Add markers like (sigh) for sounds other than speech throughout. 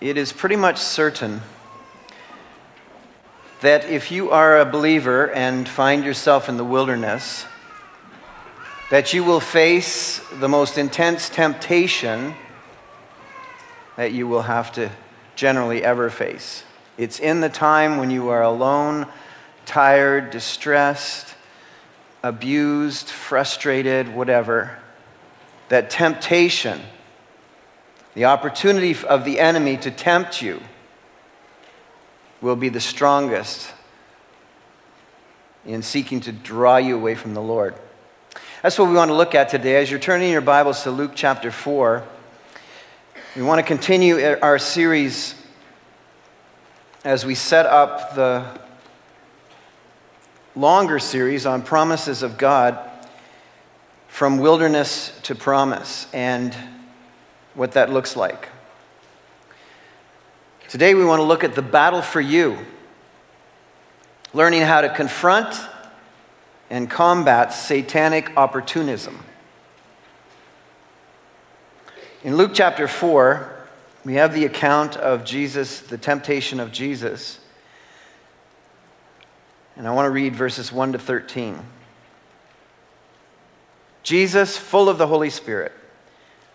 it is pretty much certain that if you are a believer and find yourself in the wilderness, that you will face the most intense temptation that you will have to generally ever face. It's in the time when you are alone, tired, distressed, abused, frustrated, whatever, that temptation, the opportunity of the enemy to tempt you, will be the strongest in seeking to draw you away from the Lord. That's what we want to look at today. As you're turning your Bibles to Luke chapter 4, we want to continue our series as we set up the longer series on promises of God from wilderness to promise and what that looks like. Today, we want to look at the battle for you, learning how to confront and combat satanic opportunism. In Luke chapter 4, we have the account of Jesus, the temptation of Jesus. And I want to read verses 1 to 13. Jesus, full of the Holy Spirit,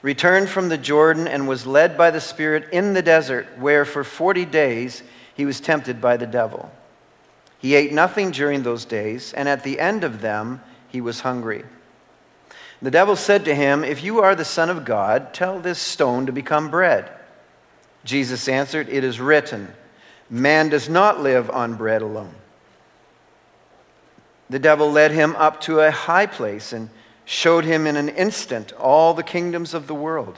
returned from the Jordan and was led by the Spirit in the desert, where for 40 days he was tempted by the devil. He ate nothing during those days, and at the end of them he was hungry. The devil said to him, If you are the Son of God, tell this stone to become bread. Jesus answered, It is written, Man does not live on bread alone. The devil led him up to a high place and showed him in an instant all the kingdoms of the world.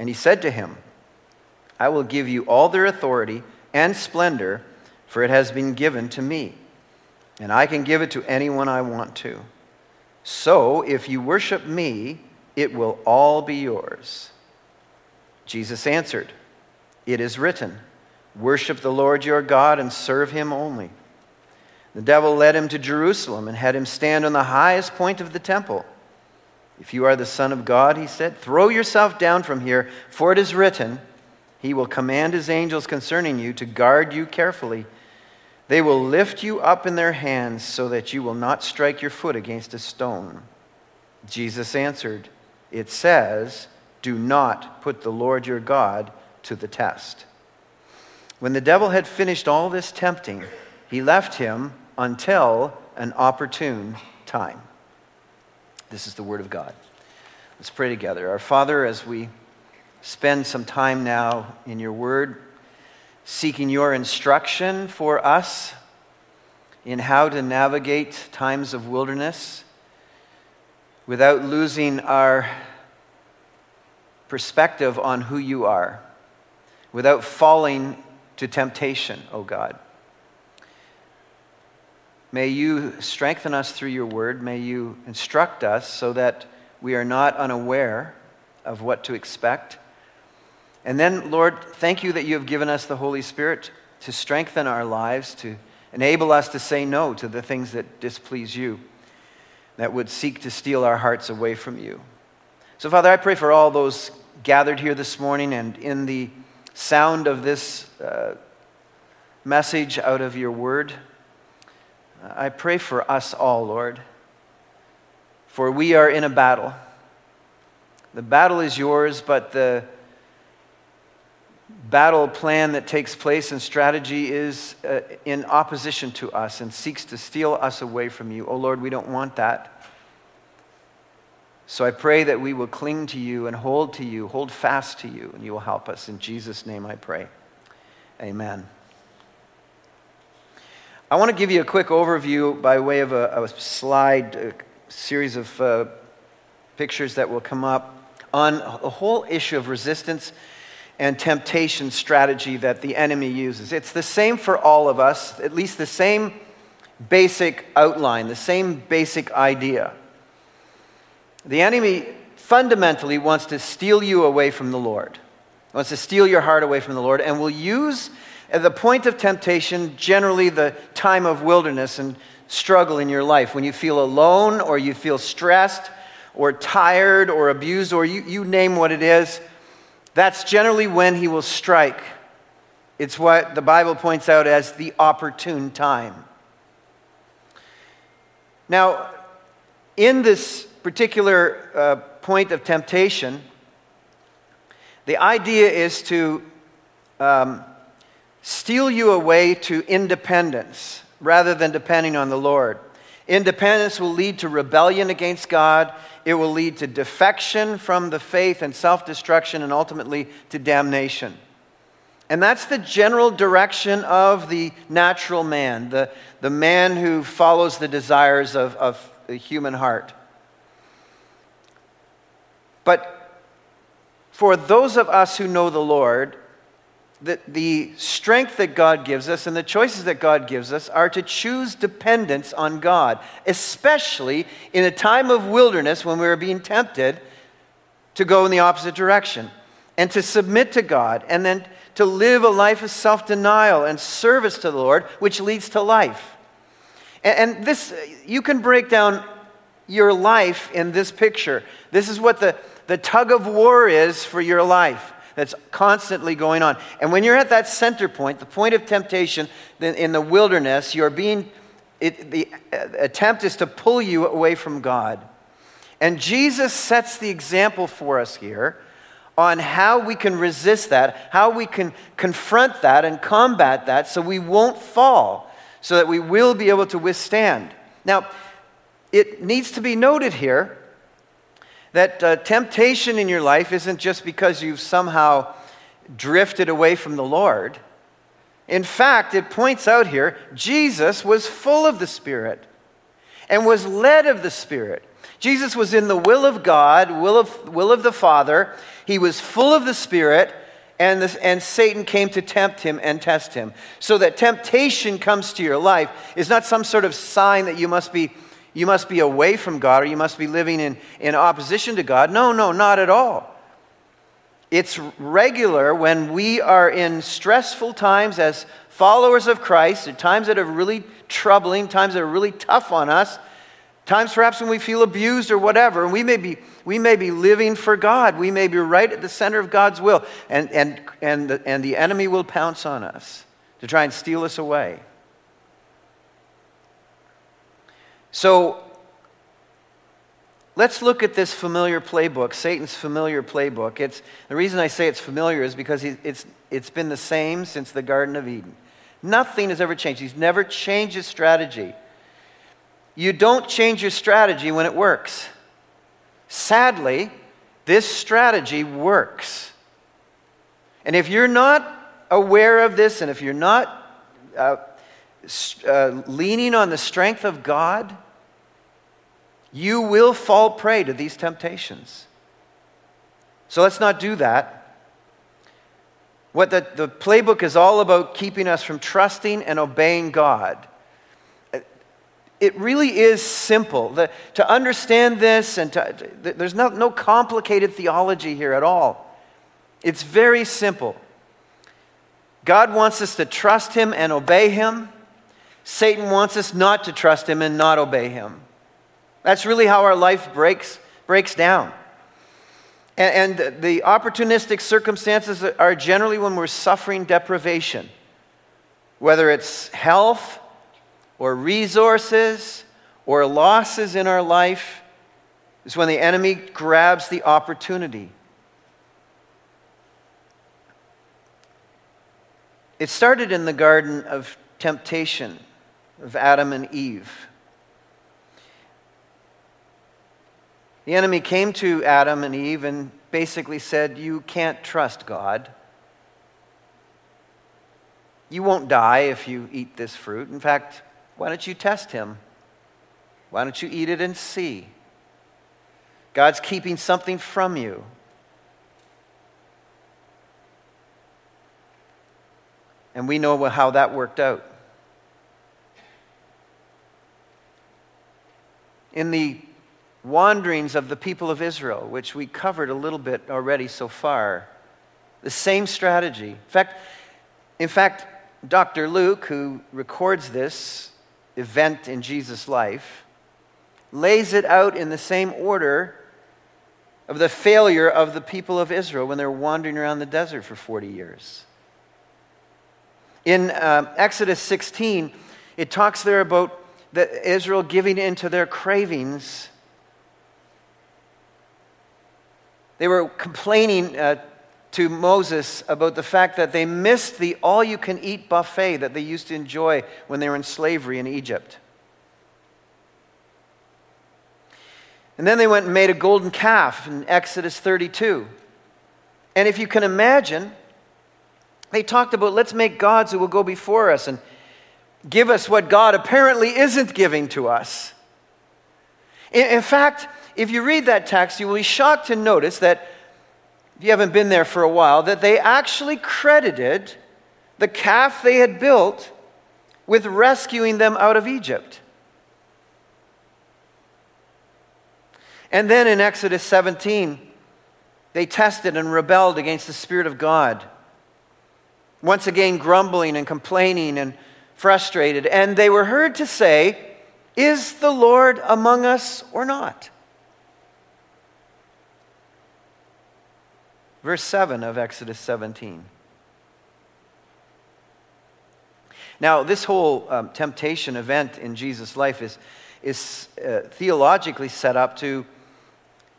And he said to him, I will give you all their authority and splendor, for it has been given to me, and I can give it to anyone I want to. So if you worship me, it will all be yours. Jesus answered, It is written, Worship the Lord your God and serve him only. The devil led him to Jerusalem and had him stand on the highest point of the temple. If you are the Son of God, he said, throw yourself down from here, for it is written, He will command His angels concerning you to guard you carefully. They will lift you up in their hands so that you will not strike your foot against a stone. Jesus answered, It says, Do not put the Lord your God to the test. When the devil had finished all this tempting, he left him until an opportune time. This is the Word of God. Let's pray together. Our Father, as we spend some time now in your Word, seeking your instruction for us in how to navigate times of wilderness without losing our perspective on who you are, without falling to temptation, O oh God. May you strengthen us through your word. May you instruct us so that we are not unaware of what to expect. And then, Lord, thank you that you have given us the Holy Spirit to strengthen our lives, to enable us to say no to the things that displease you, that would seek to steal our hearts away from you. So, Father, I pray for all those gathered here this morning and in the sound of this uh, message out of your word. I pray for us all, Lord, for we are in a battle. The battle is yours, but the battle plan that takes place and strategy is uh, in opposition to us and seeks to steal us away from you. Oh Lord, we don't want that. So I pray that we will cling to you and hold to you, hold fast to you, and you will help us. In Jesus' name I pray. Amen. I want to give you a quick overview by way of a, a slide, a series of uh, pictures that will come up on the whole issue of resistance and temptation strategy that the enemy uses. It's the same for all of us, at least the same basic outline, the same basic idea. The enemy fundamentally wants to steal you away from the Lord, wants to steal your heart away from the Lord, and will use at the point of temptation, generally the time of wilderness and struggle in your life, when you feel alone or you feel stressed or tired or abused or you, you name what it is, that's generally when he will strike. It's what the Bible points out as the opportune time. Now, in this particular uh, point of temptation, the idea is to um, steal you away to independence rather than depending on the Lord. Independence will lead to rebellion against God. It will lead to defection from the faith and self destruction and ultimately to damnation. And that's the general direction of the natural man, the, the man who follows the desires of, of the human heart. But for those of us who know the Lord, the, the strength that God gives us and the choices that God gives us are to choose dependence on God, especially in a time of wilderness when we are being tempted to go in the opposite direction and to submit to God and then to live a life of self denial and service to the Lord, which leads to life. And, and this, you can break down your life in this picture. This is what the, the tug of war is for your life that's constantly going on. And when you're at that center point, the point of temptation in the wilderness, you're being, it, the uh, attempt is to pull you away from God. And Jesus sets the example for us here on how we can resist that, how we can confront that and combat that so we won't fall, so that we will be able to withstand. Now, it needs to be noted here that uh, temptation in your life isn't just because you've somehow drifted away from the Lord. In fact, it points out here Jesus was full of the Spirit and was led of the Spirit. Jesus was in the will of God, will of, will of the Father. He was full of the Spirit, and, and Satan came to tempt him and test him. So that temptation comes to your life is not some sort of sign that you must be you must be away from God or you must be living in, in opposition to God. No, no, not at all. It's regular when we are in stressful times as followers of Christ, times that are really troubling, times that are really tough on us, times perhaps when we feel abused or whatever, and we may be, we may be living for God. We may be right at the center of God's will, and, and, and, the, and the enemy will pounce on us to try and steal us away. So let's look at this familiar playbook, Satan's familiar playbook. It's, the reason I say it's familiar is because it's, it's been the same since the Garden of Eden. Nothing has ever changed. He's never changed his strategy. You don't change your strategy when it works. Sadly, this strategy works. And if you're not aware of this, and if you're not uh, uh, leaning on the strength of God, you will fall prey to these temptations. So let's not do that. What the, the playbook is all about keeping us from trusting and obeying God. It really is simple. The, to understand this, and to, there's no, no complicated theology here at all. It's very simple. God wants us to trust Him and obey Him. Satan wants us not to trust him and not obey him. That's really how our life breaks, breaks down. And, and the opportunistic circumstances are generally when we're suffering deprivation, whether it's health or resources or losses in our life, is when the enemy grabs the opportunity. It started in the Garden of Temptation of Adam and Eve. The enemy came to Adam and Eve and basically said, You can't trust God. You won't die if you eat this fruit. In fact, why don't you test him? Why don't you eat it and see? God's keeping something from you. And we know how that worked out. In the wanderings of the people of Israel, which we covered a little bit already so far, the same strategy. In fact, in fact, Dr. Luke, who records this event in Jesus' life, lays it out in the same order of the failure of the people of Israel when they're wandering around the desert for 40 years. In uh, Exodus 16, it talks there about the Israel giving into their cravings. They were complaining uh, to Moses about the fact that they missed the all you can eat buffet that they used to enjoy when they were in slavery in Egypt. And then they went and made a golden calf in Exodus 32. And if you can imagine, they talked about let's make gods who will go before us and give us what God apparently isn't giving to us. In, in fact, if you read that text, you will be shocked to notice that, if you haven't been there for a while, that they actually credited the calf they had built with rescuing them out of Egypt. And then in Exodus 17, they tested and rebelled against the Spirit of God. Once again, grumbling and complaining and frustrated. And they were heard to say, Is the Lord among us or not? Verse 7 of Exodus 17. Now, this whole um, temptation event in Jesus' life is, is uh, theologically set up to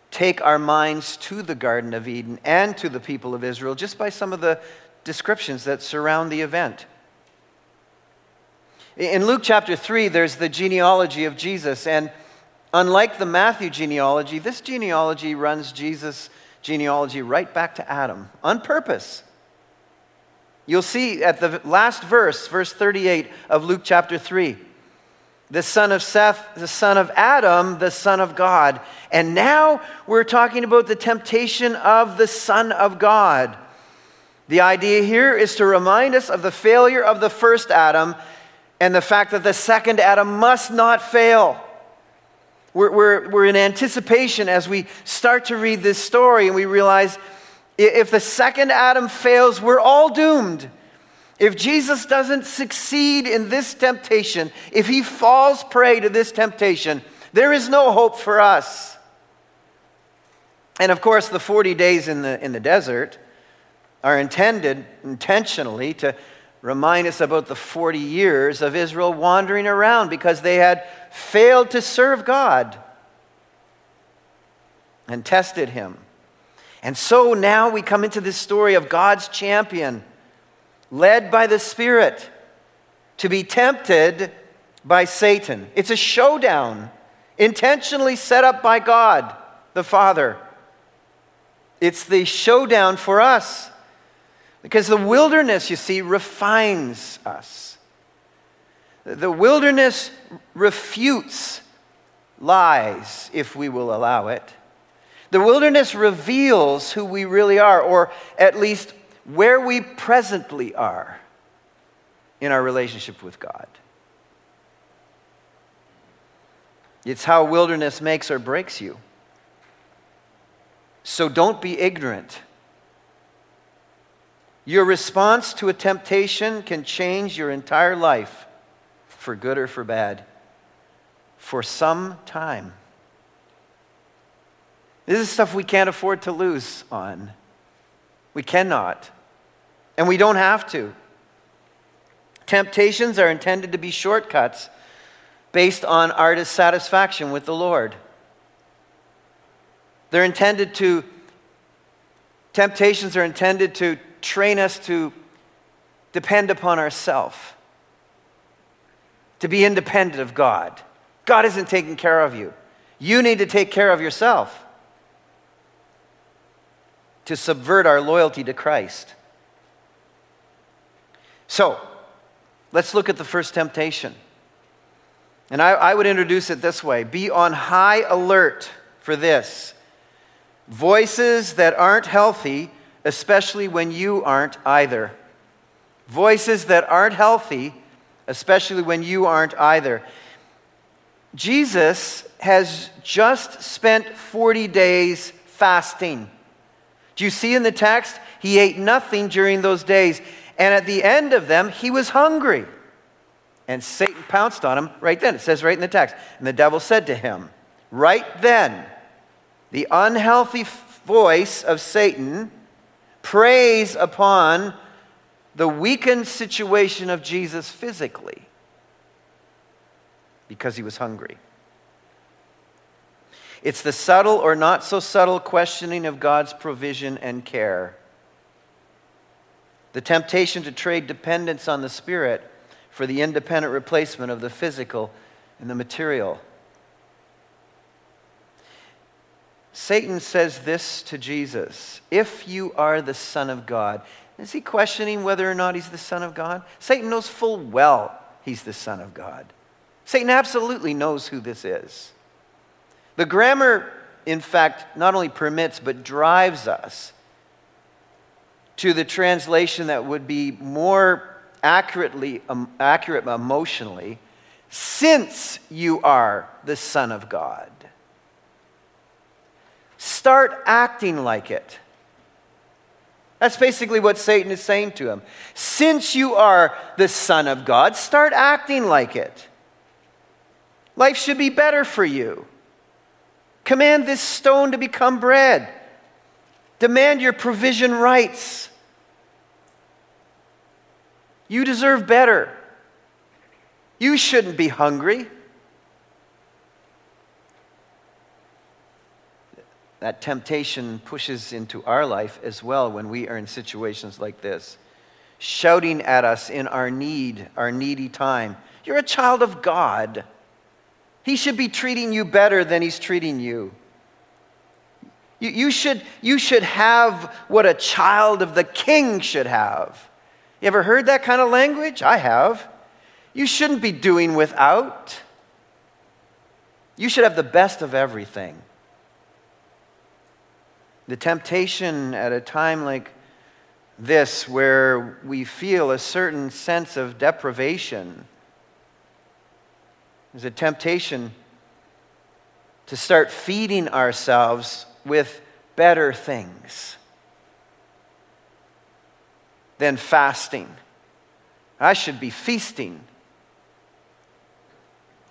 take our minds to the Garden of Eden and to the people of Israel just by some of the descriptions that surround the event. In Luke chapter 3, there's the genealogy of Jesus, and unlike the Matthew genealogy, this genealogy runs Jesus' genealogy right back to Adam on purpose. You'll see at the last verse, verse 38 of Luke chapter 3 the son of Seth, the son of Adam, the son of God. And now we're talking about the temptation of the Son of God. The idea here is to remind us of the failure of the first Adam and the fact that the second Adam must not fail. We're, we're, we're in anticipation as we start to read this story and we realize if the second Adam fails, we're all doomed. If Jesus doesn't succeed in this temptation, if he falls prey to this temptation, there is no hope for us. And of course, the 40 days in the, in the desert are intended intentionally to remind us about the 40 years of Israel wandering around because they had failed to serve God and tested him. And so now we come into this story of God's champion led by the Spirit, to be tempted by Satan. It's a showdown intentionally set up by God the Father. It's the showdown for us because the wilderness, you see, refines us. The wilderness refutes lies if we will allow it. The wilderness reveals who we really are, or at least where we presently are in our relationship with God. It's how wilderness makes or breaks you. So don't be ignorant. Your response to a temptation can change your entire life for good or for bad for some time. This is stuff we can't afford to lose on. We cannot. And we don't have to. Temptations are intended to be shortcuts based on our dissatisfaction with the Lord. They're intended to, temptations are intended to train us to depend upon ourselves, to be independent of God. God isn't taking care of you. You need to take care of yourself to subvert our loyalty to Christ. So, let's look at the first temptation. And I, I, would introduce it this way be on high alert for this. Voices that aren't healthy, especially when you aren't either. Voices that aren't healthy, especially when you aren't either. Jesus has just spent 40 days fasting. Do you see in the text? He ate nothing during those days. And at the end of them, he was hungry. And Satan pounced on him right then. It says right in the text. And the devil said to him, Right then, The unhealthy voice of Satan preys upon the weakened situation of Jesus physically because he was hungry. It's the subtle or not so subtle questioning of God's provision and care. The temptation to trade dependence on the Spirit for the independent replacement of the physical and the material. Satan says this to Jesus If you are the Son of God, is he questioning whether or not he's the Son of God? Satan knows full well he's the Son of God. Satan absolutely knows who this is. The grammar, in fact, not only permits but drives us to the translation that would be more accurately um, accurate emotionally since you are the son of god start acting like it. That's basically what satan is saying to him. Since you are the son of god start acting like it. Life should be better for you. Command this stone to become bread. Demand your provision rights. You deserve better. You shouldn't be hungry. That temptation pushes into our life as well when we are in situations like this, shouting at us in our need, our needy time. You're a child of God. He should be treating you better than he's treating you. You, you, should, you should have what a child of the king should have. You ever heard that kind of language? I have. You shouldn't be doing without. You should have the best of everything. The temptation at a time like this, where we feel a certain sense of deprivation, is a temptation to start feeding ourselves with better things than fasting. I should be feasting.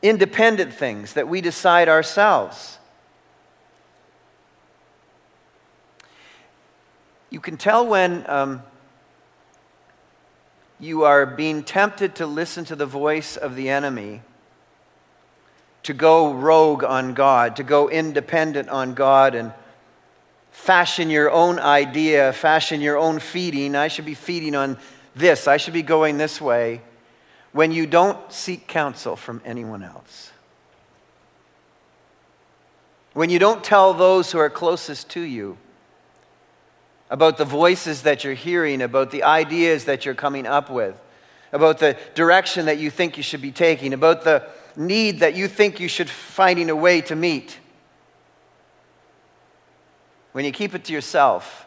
Independent things that we decide ourselves. You can tell when um, you are being tempted to listen to the voice of the enemy, to go rogue on God, to go independent on God and fashion your own idea, fashion your own feeding. I should be feeding on this, I should be going this way, when you don't seek counsel from anyone else. When you don't tell those who are closest to you about the voices that you're hearing, about the ideas that you're coming up with, about the direction that you think you should be taking, about the need that you think you should finding a way to meet when you keep it to yourself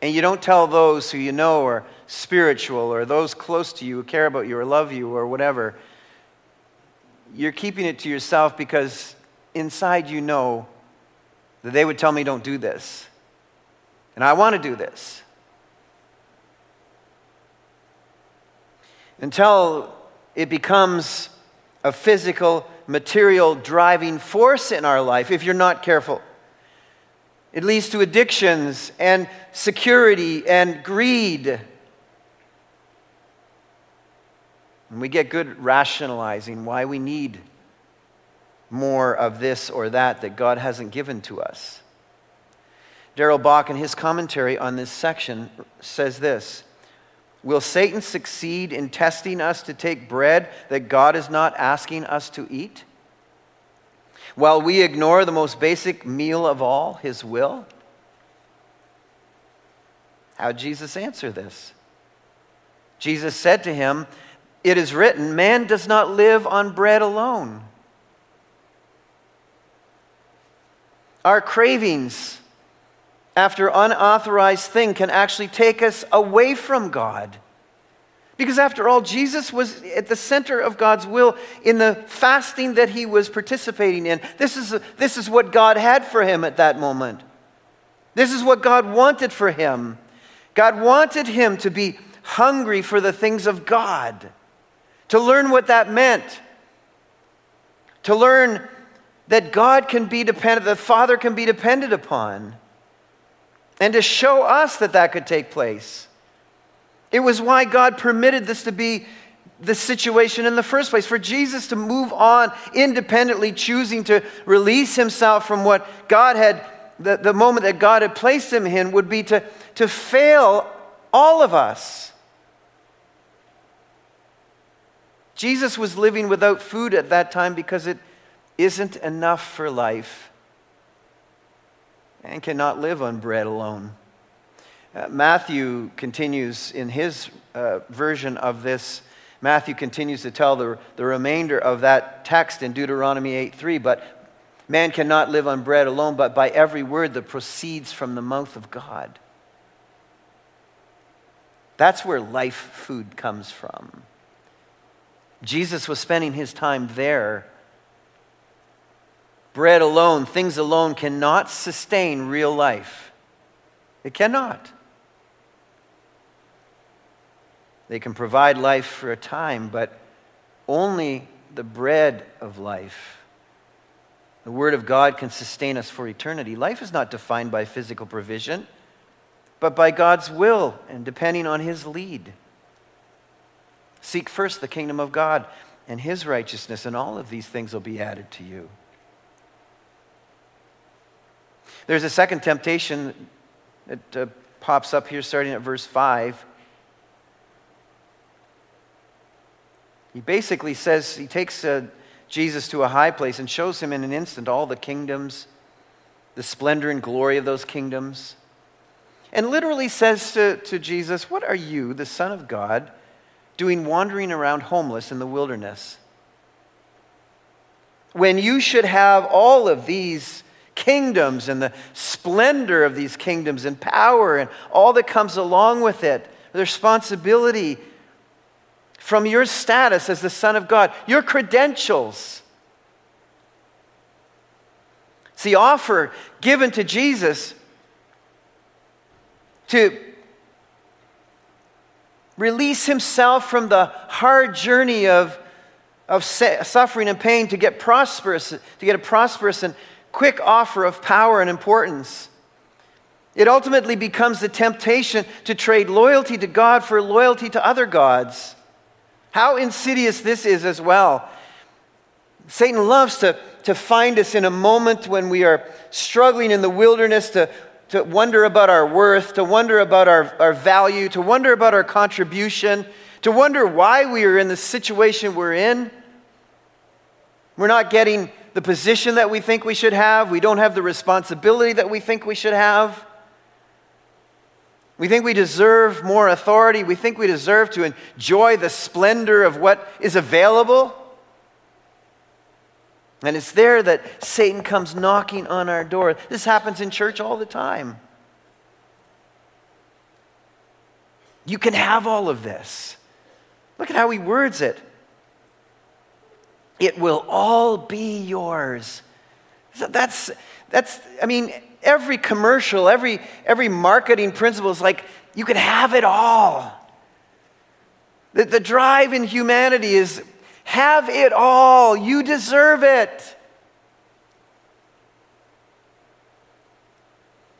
and you don't tell those who you know are spiritual or those close to you who care about you or love you or whatever, you're keeping it to yourself because inside you know that they would tell me, don't do this. And I want to do this. Until it becomes a physical, material driving force in our life if you're not careful. It leads to addictions and security and greed. And we get good rationalizing why we need more of this or that that God hasn't given to us. Darrell Bock, in his commentary on this section, says this Will Satan succeed in testing us to take bread that God is not asking us to eat? while we ignore the most basic meal of all, his will? How Jesus answer this? Jesus said to him, It is written, man does not live on bread alone. Our cravings after unauthorized thing can actually take us away from God. Because after all, Jesus was at the center of God's will in the fasting that he was participating in. This is, this is what God had for him at that moment. This is what God wanted for him. God wanted him to be hungry for the things of God, to learn what that meant, to learn that God can be dependent, the Father can be depended upon, and to show us that that could take place. It was why God permitted this to be the situation in the first place, for Jesus to move on independently, choosing to release himself from what God had, the, the moment that God had placed him in, would be to, to fail all of us. Jesus was living without food at that time because it isn't enough for life and cannot live on bread alone. Uh, Matthew continues in his uh, version of this. Matthew continues to tell the, the remainder of that text in Deuteronomy 8 3. But man cannot live on bread alone, but by every word that proceeds from the mouth of God. That's where life food comes from. Jesus was spending his time there bread alone, things alone cannot sustain real life. It cannot. They can provide life for a time, but only the bread of life. The Word of God can sustain us for eternity. Life is not defined by physical provision, but by God's will and depending on His lead. Seek first the kingdom of God and His righteousness, and all of these things will be added to you. There's a second temptation that uh, pops up here starting at verse 5. He basically says, he takes uh, Jesus to a high place and shows him in an instant all the kingdoms, the splendor and glory of those kingdoms. And literally says to, to Jesus, What are you, the Son of God, doing wandering around homeless in the wilderness? When you should have all of these kingdoms and the splendor of these kingdoms and power and all that comes along with it, the responsibility from your status as the Son of God, your credentials. It's the offer given to Jesus to release himself from the hard journey of, of suffering and pain to get prosperous, to get a prosperous and quick offer of power and importance. It ultimately becomes the temptation to trade loyalty to God for loyalty to other gods. How insidious this is as well. Satan loves to, to find us in a moment when we are struggling in the wilderness to, to wonder about our worth, to wonder about our, our value, to wonder about our contribution, to wonder why we are in the situation we're in. We're not getting the position that we think we should have. We don't have the responsibility that we think we should have. We think we deserve more authority. We think we deserve to enjoy the splendor of what is available. And it's there that Satan comes knocking on our door. This happens in church all the time. You can have all of this. Look at how he words it. It will all be yours. So that's, that's, I mean, every commercial, every, every marketing principle is like, you can have it all. The, the drive in humanity is have it all. You deserve it.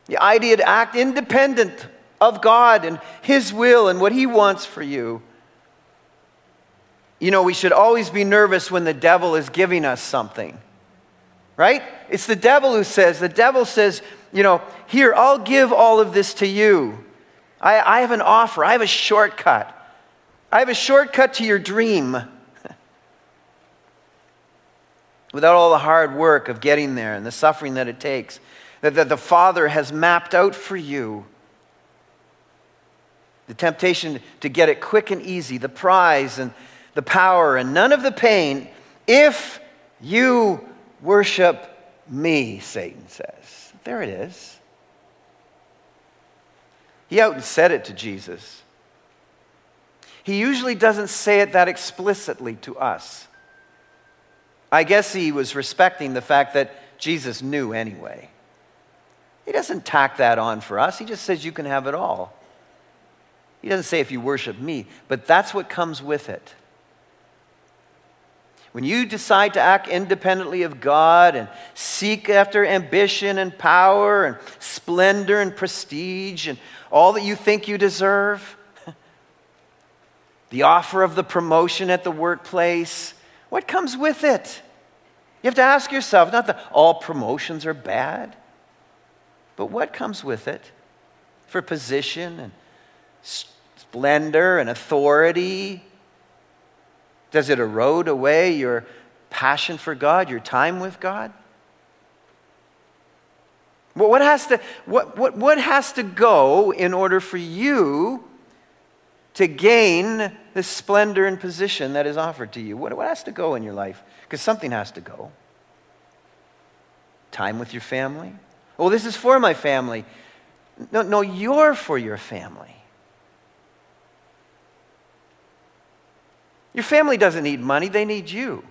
The idea to act independent of God and His will and what He wants for you. You know, we should always be nervous when the devil is giving us something, right? It's the devil who says, the devil says, you know, here, I'll give all of this to you. I, I have an offer, I have a shortcut. I have a shortcut to your dream. (laughs) Without all the hard work of getting there and the suffering that it takes, that, that the Father has mapped out for you. The temptation to get it quick and easy, the prize and the power and none of the pain if you worship me, Satan says. There it is. He out and said it to Jesus. He usually doesn't say it that explicitly to us. I guess he was respecting the fact that Jesus knew anyway. He doesn't tack that on for us. He just says, You can have it all. He doesn't say, If you worship me, but that's what comes with it. When you decide to act independently of God and seek after ambition and power and splendor and prestige and all that you think you deserve, the offer of the promotion at the workplace, what comes with it? You have to ask yourself not that all promotions are bad, but what comes with it for position and splendor and authority does it erode away your passion for God, your time with God? What, has to, what, what, what has to go in order for you to gain the splendor and position that is offered to you? What, what has to go in your life? Because something has to go. Time with your family? Oh, this is for my family. No, no, you're for your family. Your family doesn't need money, they need you.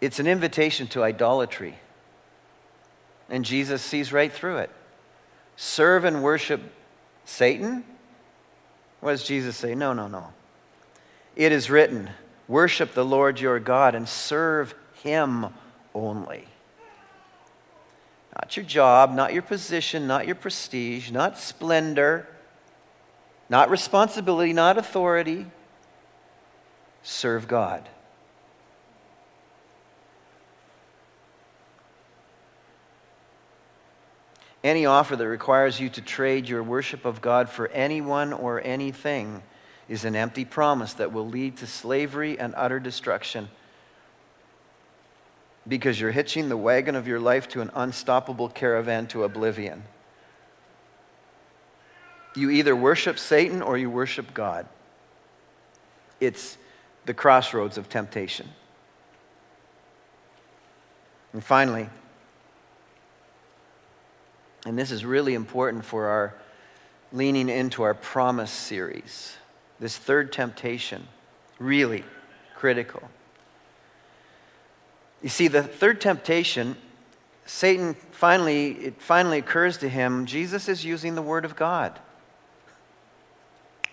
It's an invitation to idolatry. And Jesus sees right through it. Serve and worship Satan? What does Jesus say? No, no, no. It is written, worship the Lord your God and serve him only. Not your job, not your position, not your prestige, not splendor, not responsibility, not authority. Serve God. Any offer that requires you to trade your worship of God for anyone or anything is an empty promise that will lead to slavery and utter destruction because you're hitching the wagon of your life to an unstoppable caravan to oblivion. You either worship Satan or you worship God. It's the crossroads of temptation. And finally, and this is really important for our leaning into our promise series, this third temptation, really critical. You see, the third temptation, Satan finally, it finally occurs to him Jesus is using the Word of God.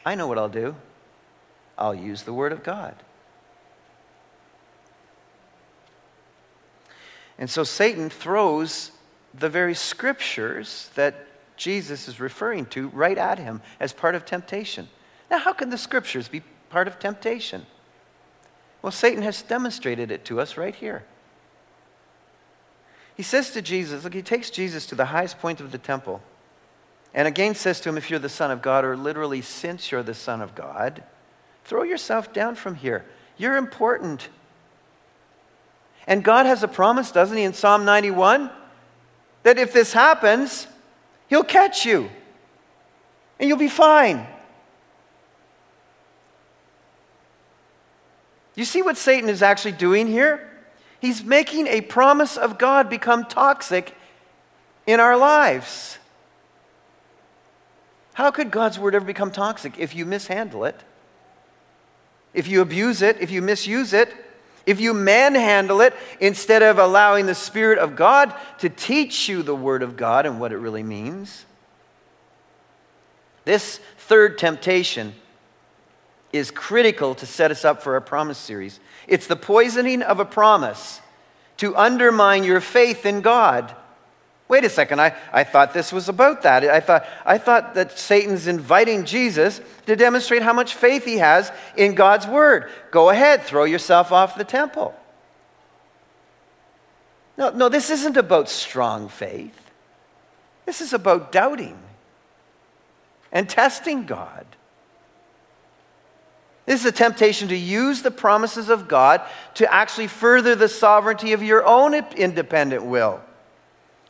I know what I'll do. I'll use the Word of God. And so Satan throws the very scriptures that Jesus is referring to right at him as part of temptation. Now, how can the scriptures be part of temptation? Well, Satan has demonstrated it to us right here. He says to Jesus, look, he takes Jesus to the highest point of the temple and again says to him, If you're the Son of God, or literally, since you're the Son of God, throw yourself down from here. You're important. And God has a promise, doesn't He, in Psalm 91? That if this happens, He'll catch you and you'll be fine. You see what Satan is actually doing here? He's making a promise of God become toxic in our lives. How could God's word ever become toxic if you mishandle it? If you abuse it, if you misuse it, if you manhandle it instead of allowing the Spirit of God to teach you the Word of God and what it really means. This third temptation is critical to set us up for our promise series. It's the poisoning of a promise to undermine your faith in God. Wait a second, I, I thought this was about that. I thought, I thought that Satan's inviting Jesus to demonstrate how much faith he has in God's word. Go ahead, throw yourself off the temple. No, no, this isn't about strong faith. This is about doubting and testing God. This is a temptation to use the promises of God to actually further the sovereignty of your own independent will.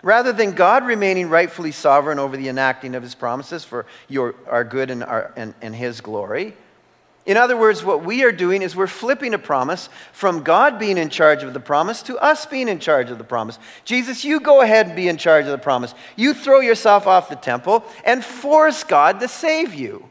Rather than God remaining rightfully sovereign over the enacting of his promises for your, our good and, our, and, and his glory. In other words, what we are doing is we're flipping a promise from God being in charge of the promise to us being in charge of the promise. Jesus, you go ahead and be in charge of the promise. You throw yourself off the temple and force God to save you.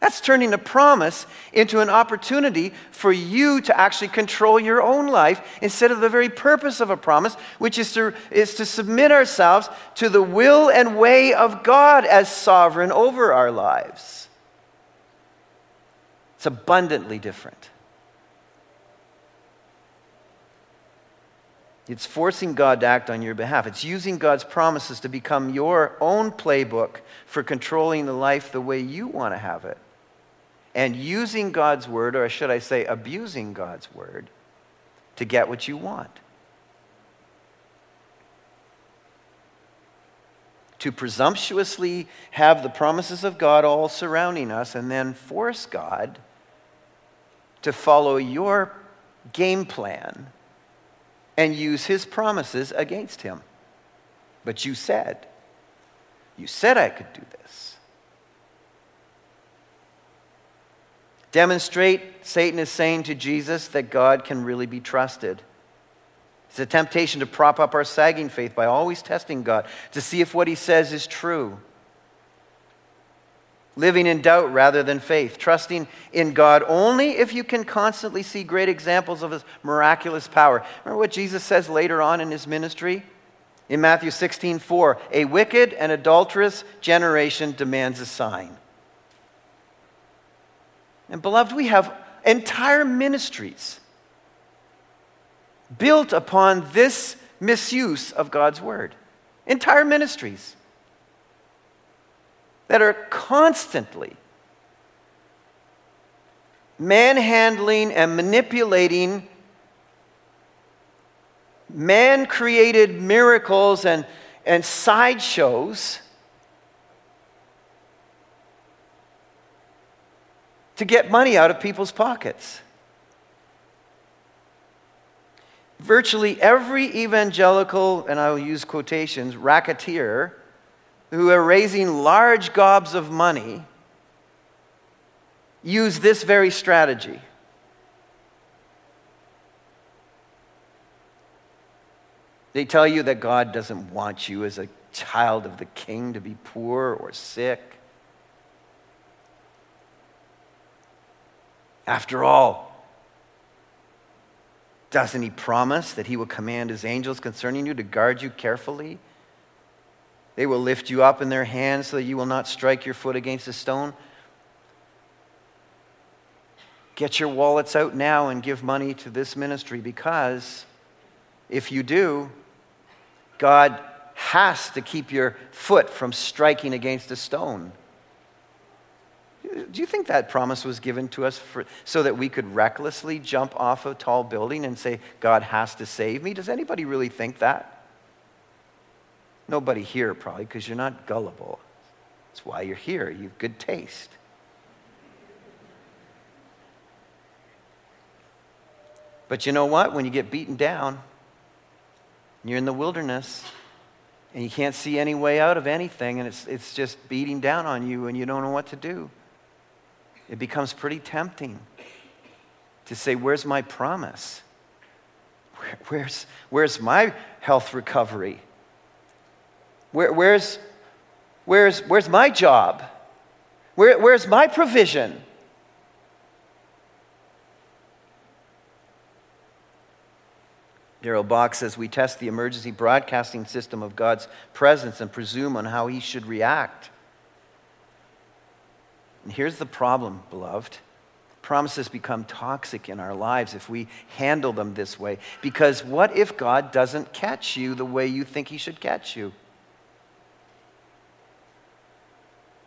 That's turning a promise into an opportunity for you to actually control your own life instead of the very purpose of a promise, which is to, is to submit ourselves to the will and way of God as sovereign over our lives. It's abundantly different. It's forcing God to act on your behalf. It's using God's promises to become your own playbook for controlling the life the way you want to have it. And using God's word, or should I say, abusing God's word, to get what you want. To presumptuously have the promises of God all surrounding us and then force God to follow your game plan and use his promises against him. But you said, you said I could do this. Demonstrate, Satan is saying to Jesus, that God can really be trusted. It's a temptation to prop up our sagging faith by always testing God to see if what he says is true living in doubt rather than faith, trusting in God only if you can constantly see great examples of his miraculous power. Remember what Jesus says later on in his ministry? In Matthew 16, 4, a wicked and adulterous generation demands a sign. And beloved, we have entire ministries built upon this misuse of God's word. Entire ministries that are constantly manhandling and manipulating man created miracles and, and sideshows to get money out of people's pockets. Virtually every evangelical, and I will use quotations, racketeer who are raising large gobs of money use this very strategy. They tell you that God doesn't want you as a child of the king to be poor or sick. After all, doesn't he promise that he will command his angels concerning you to guard you carefully they will lift you up in their hands so that you will not strike your foot against a stone. Get your wallets out now and give money to this ministry because if you do, God has to keep your foot from striking against a stone. Do you think that promise was given to us for, so that we could recklessly jump off a tall building and say, God has to save me? Does anybody really think that? Nobody here, probably, because you're not gullible. That's why you're here. You've good taste. But you know what? When you get beaten down, you're in the wilderness, and you can't see any way out of anything, and it's, it's just beating down on you, and you don't know what to do. It becomes pretty tempting to say, Where's my promise? Where, where's, where's my health recovery? Where, where's, where's, where's my job? Where, where's my provision? Darrell Bock says we test the emergency broadcasting system of God's presence and presume on how he should react. And here's the problem, beloved. Promises become toxic in our lives if we handle them this way. Because what if God doesn't catch you the way you think he should catch you?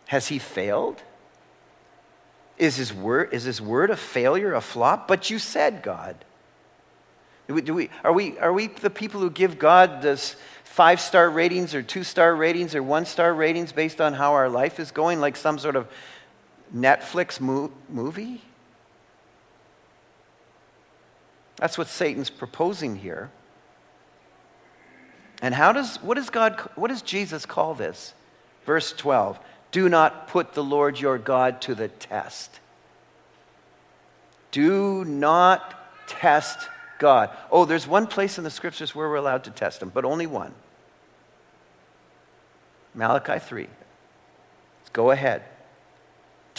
Has he failed? Is his word, is his word a failure, a flop? But you said, God. Do we, do we, are, we, are we the people who give God this five star ratings or two star ratings or one star ratings based on how our life is going, like some sort of Netflix mo- movie? That's what Satan's proposing here. And how does, what does God, what does Jesus call this? Verse 12. Do not put the Lord your God to the test. Do not test God. Oh, there's one place in the scriptures where we're allowed to test him, but only one. Malachi 3. Let's go ahead.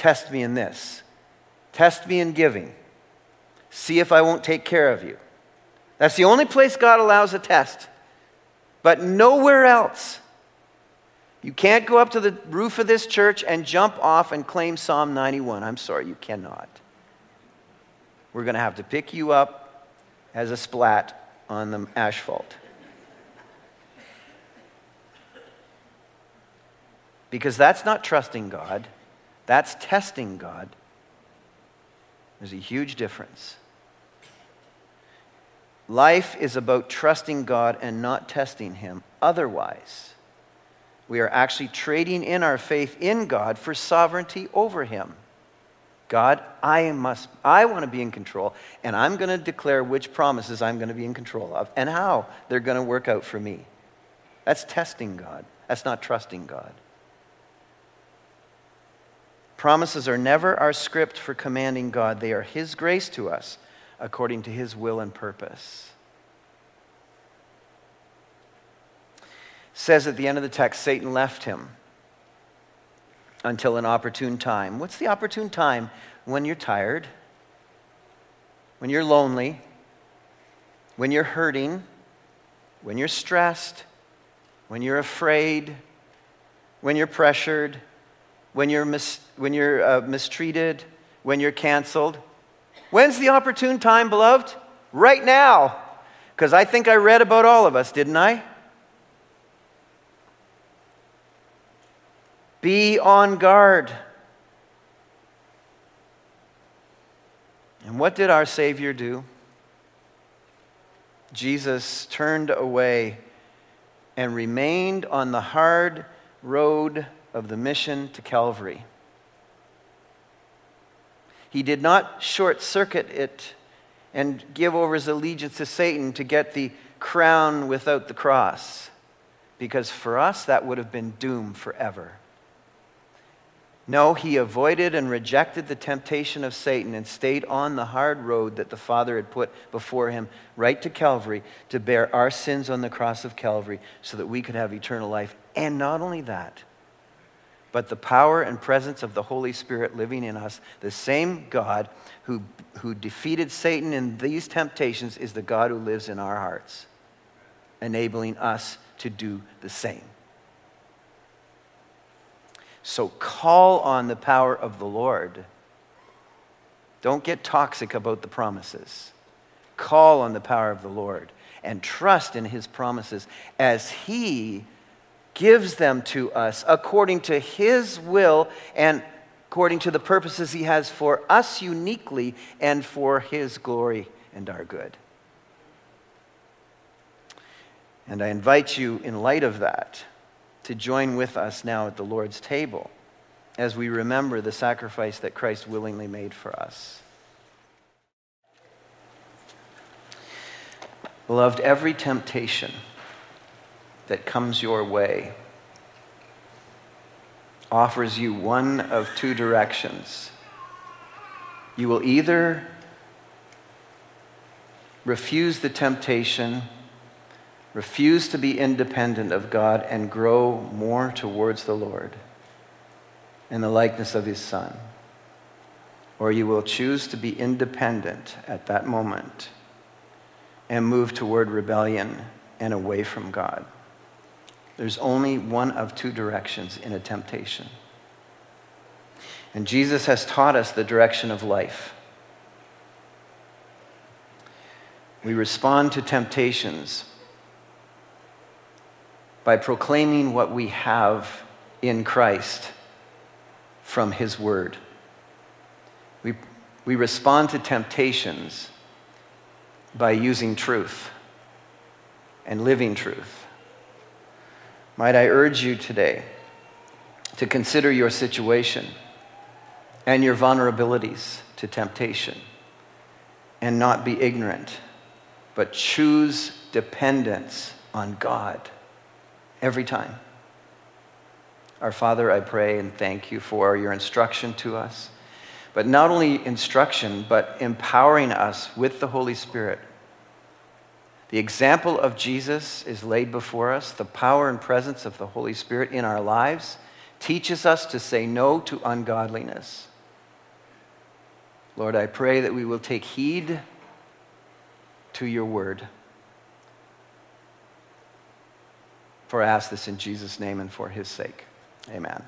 Test me in this. Test me in giving. See if I won't take care of you. That's the only place God allows a test, but nowhere else. You can't go up to the roof of this church and jump off and claim Psalm 91. I'm sorry, you cannot. We're going to have to pick you up as a splat on the asphalt. Because that's not trusting God, that's testing God. There's a huge difference. Life is about trusting God and not testing Him. Otherwise, we are actually trading in our faith in God for sovereignty over Him. God, I must I want to be in control and I'm going to declare which promises I'm going to be in control of and how they're going to work out for me. That's testing God. That's not trusting God. Promises are never our script for commanding God. They are his grace to us according to his will and purpose. Says at the end of the text Satan left him until an opportune time. What's the opportune time? When you're tired, when you're lonely, when you're hurting, when you're stressed, when you're afraid, when you're pressured, when you're, mis- when you're uh, mistreated, when you're canceled. When's the opportune time, beloved? Right now. Because I think I read about all of us, didn't I? Be on guard. And what did our Savior do? Jesus turned away and remained on the hard road of the mission to Calvary. He did not short circuit it and give over his allegiance to Satan to get the crown without the cross, because for us that would have been doom forever. No, he avoided and rejected the temptation of Satan and stayed on the hard road that the Father had put before him, right to Calvary, to bear our sins on the cross of Calvary so that we could have eternal life. And not only that, but the power and presence of the Holy Spirit living in us, the same God who, who defeated Satan in these temptations is the God who lives in our hearts, enabling us to do the same. So call on the power of the Lord. Don't get toxic about the promises. Call on the power of the Lord and trust in his promises as he gives them to us according to his will and according to the purposes he has for us uniquely and for his glory and our good. And I invite you, in light of that, to join with us now at the Lord's table as we remember the sacrifice that Christ willingly made for us. Beloved, every temptation that comes your way offers you one of two directions. You will either refuse the temptation refuse to be independent of God and grow more towards the Lord in the likeness of His Son. Or you will choose to be independent at that moment and move toward rebellion and away from God. There's only one of two directions in a temptation. And Jesus has taught us the direction of life. We respond to temptations by proclaiming what we have in Christ from His Word. We, we respond to temptations by using truth and living truth. Might I urge you today to consider your situation and your vulnerabilities to temptation and not be ignorant, but choose dependence on God every time. Our Father, I pray and thank you for your instruction to us, but not only instruction, but empowering us with the Holy Spirit. The example of Jesus is laid before us. The power and presence of the Holy Spirit in our lives teaches us to say no to ungodliness. Lord, I pray that we will take heed to your word. For I ask this in Jesus' name and for his sake. Amen.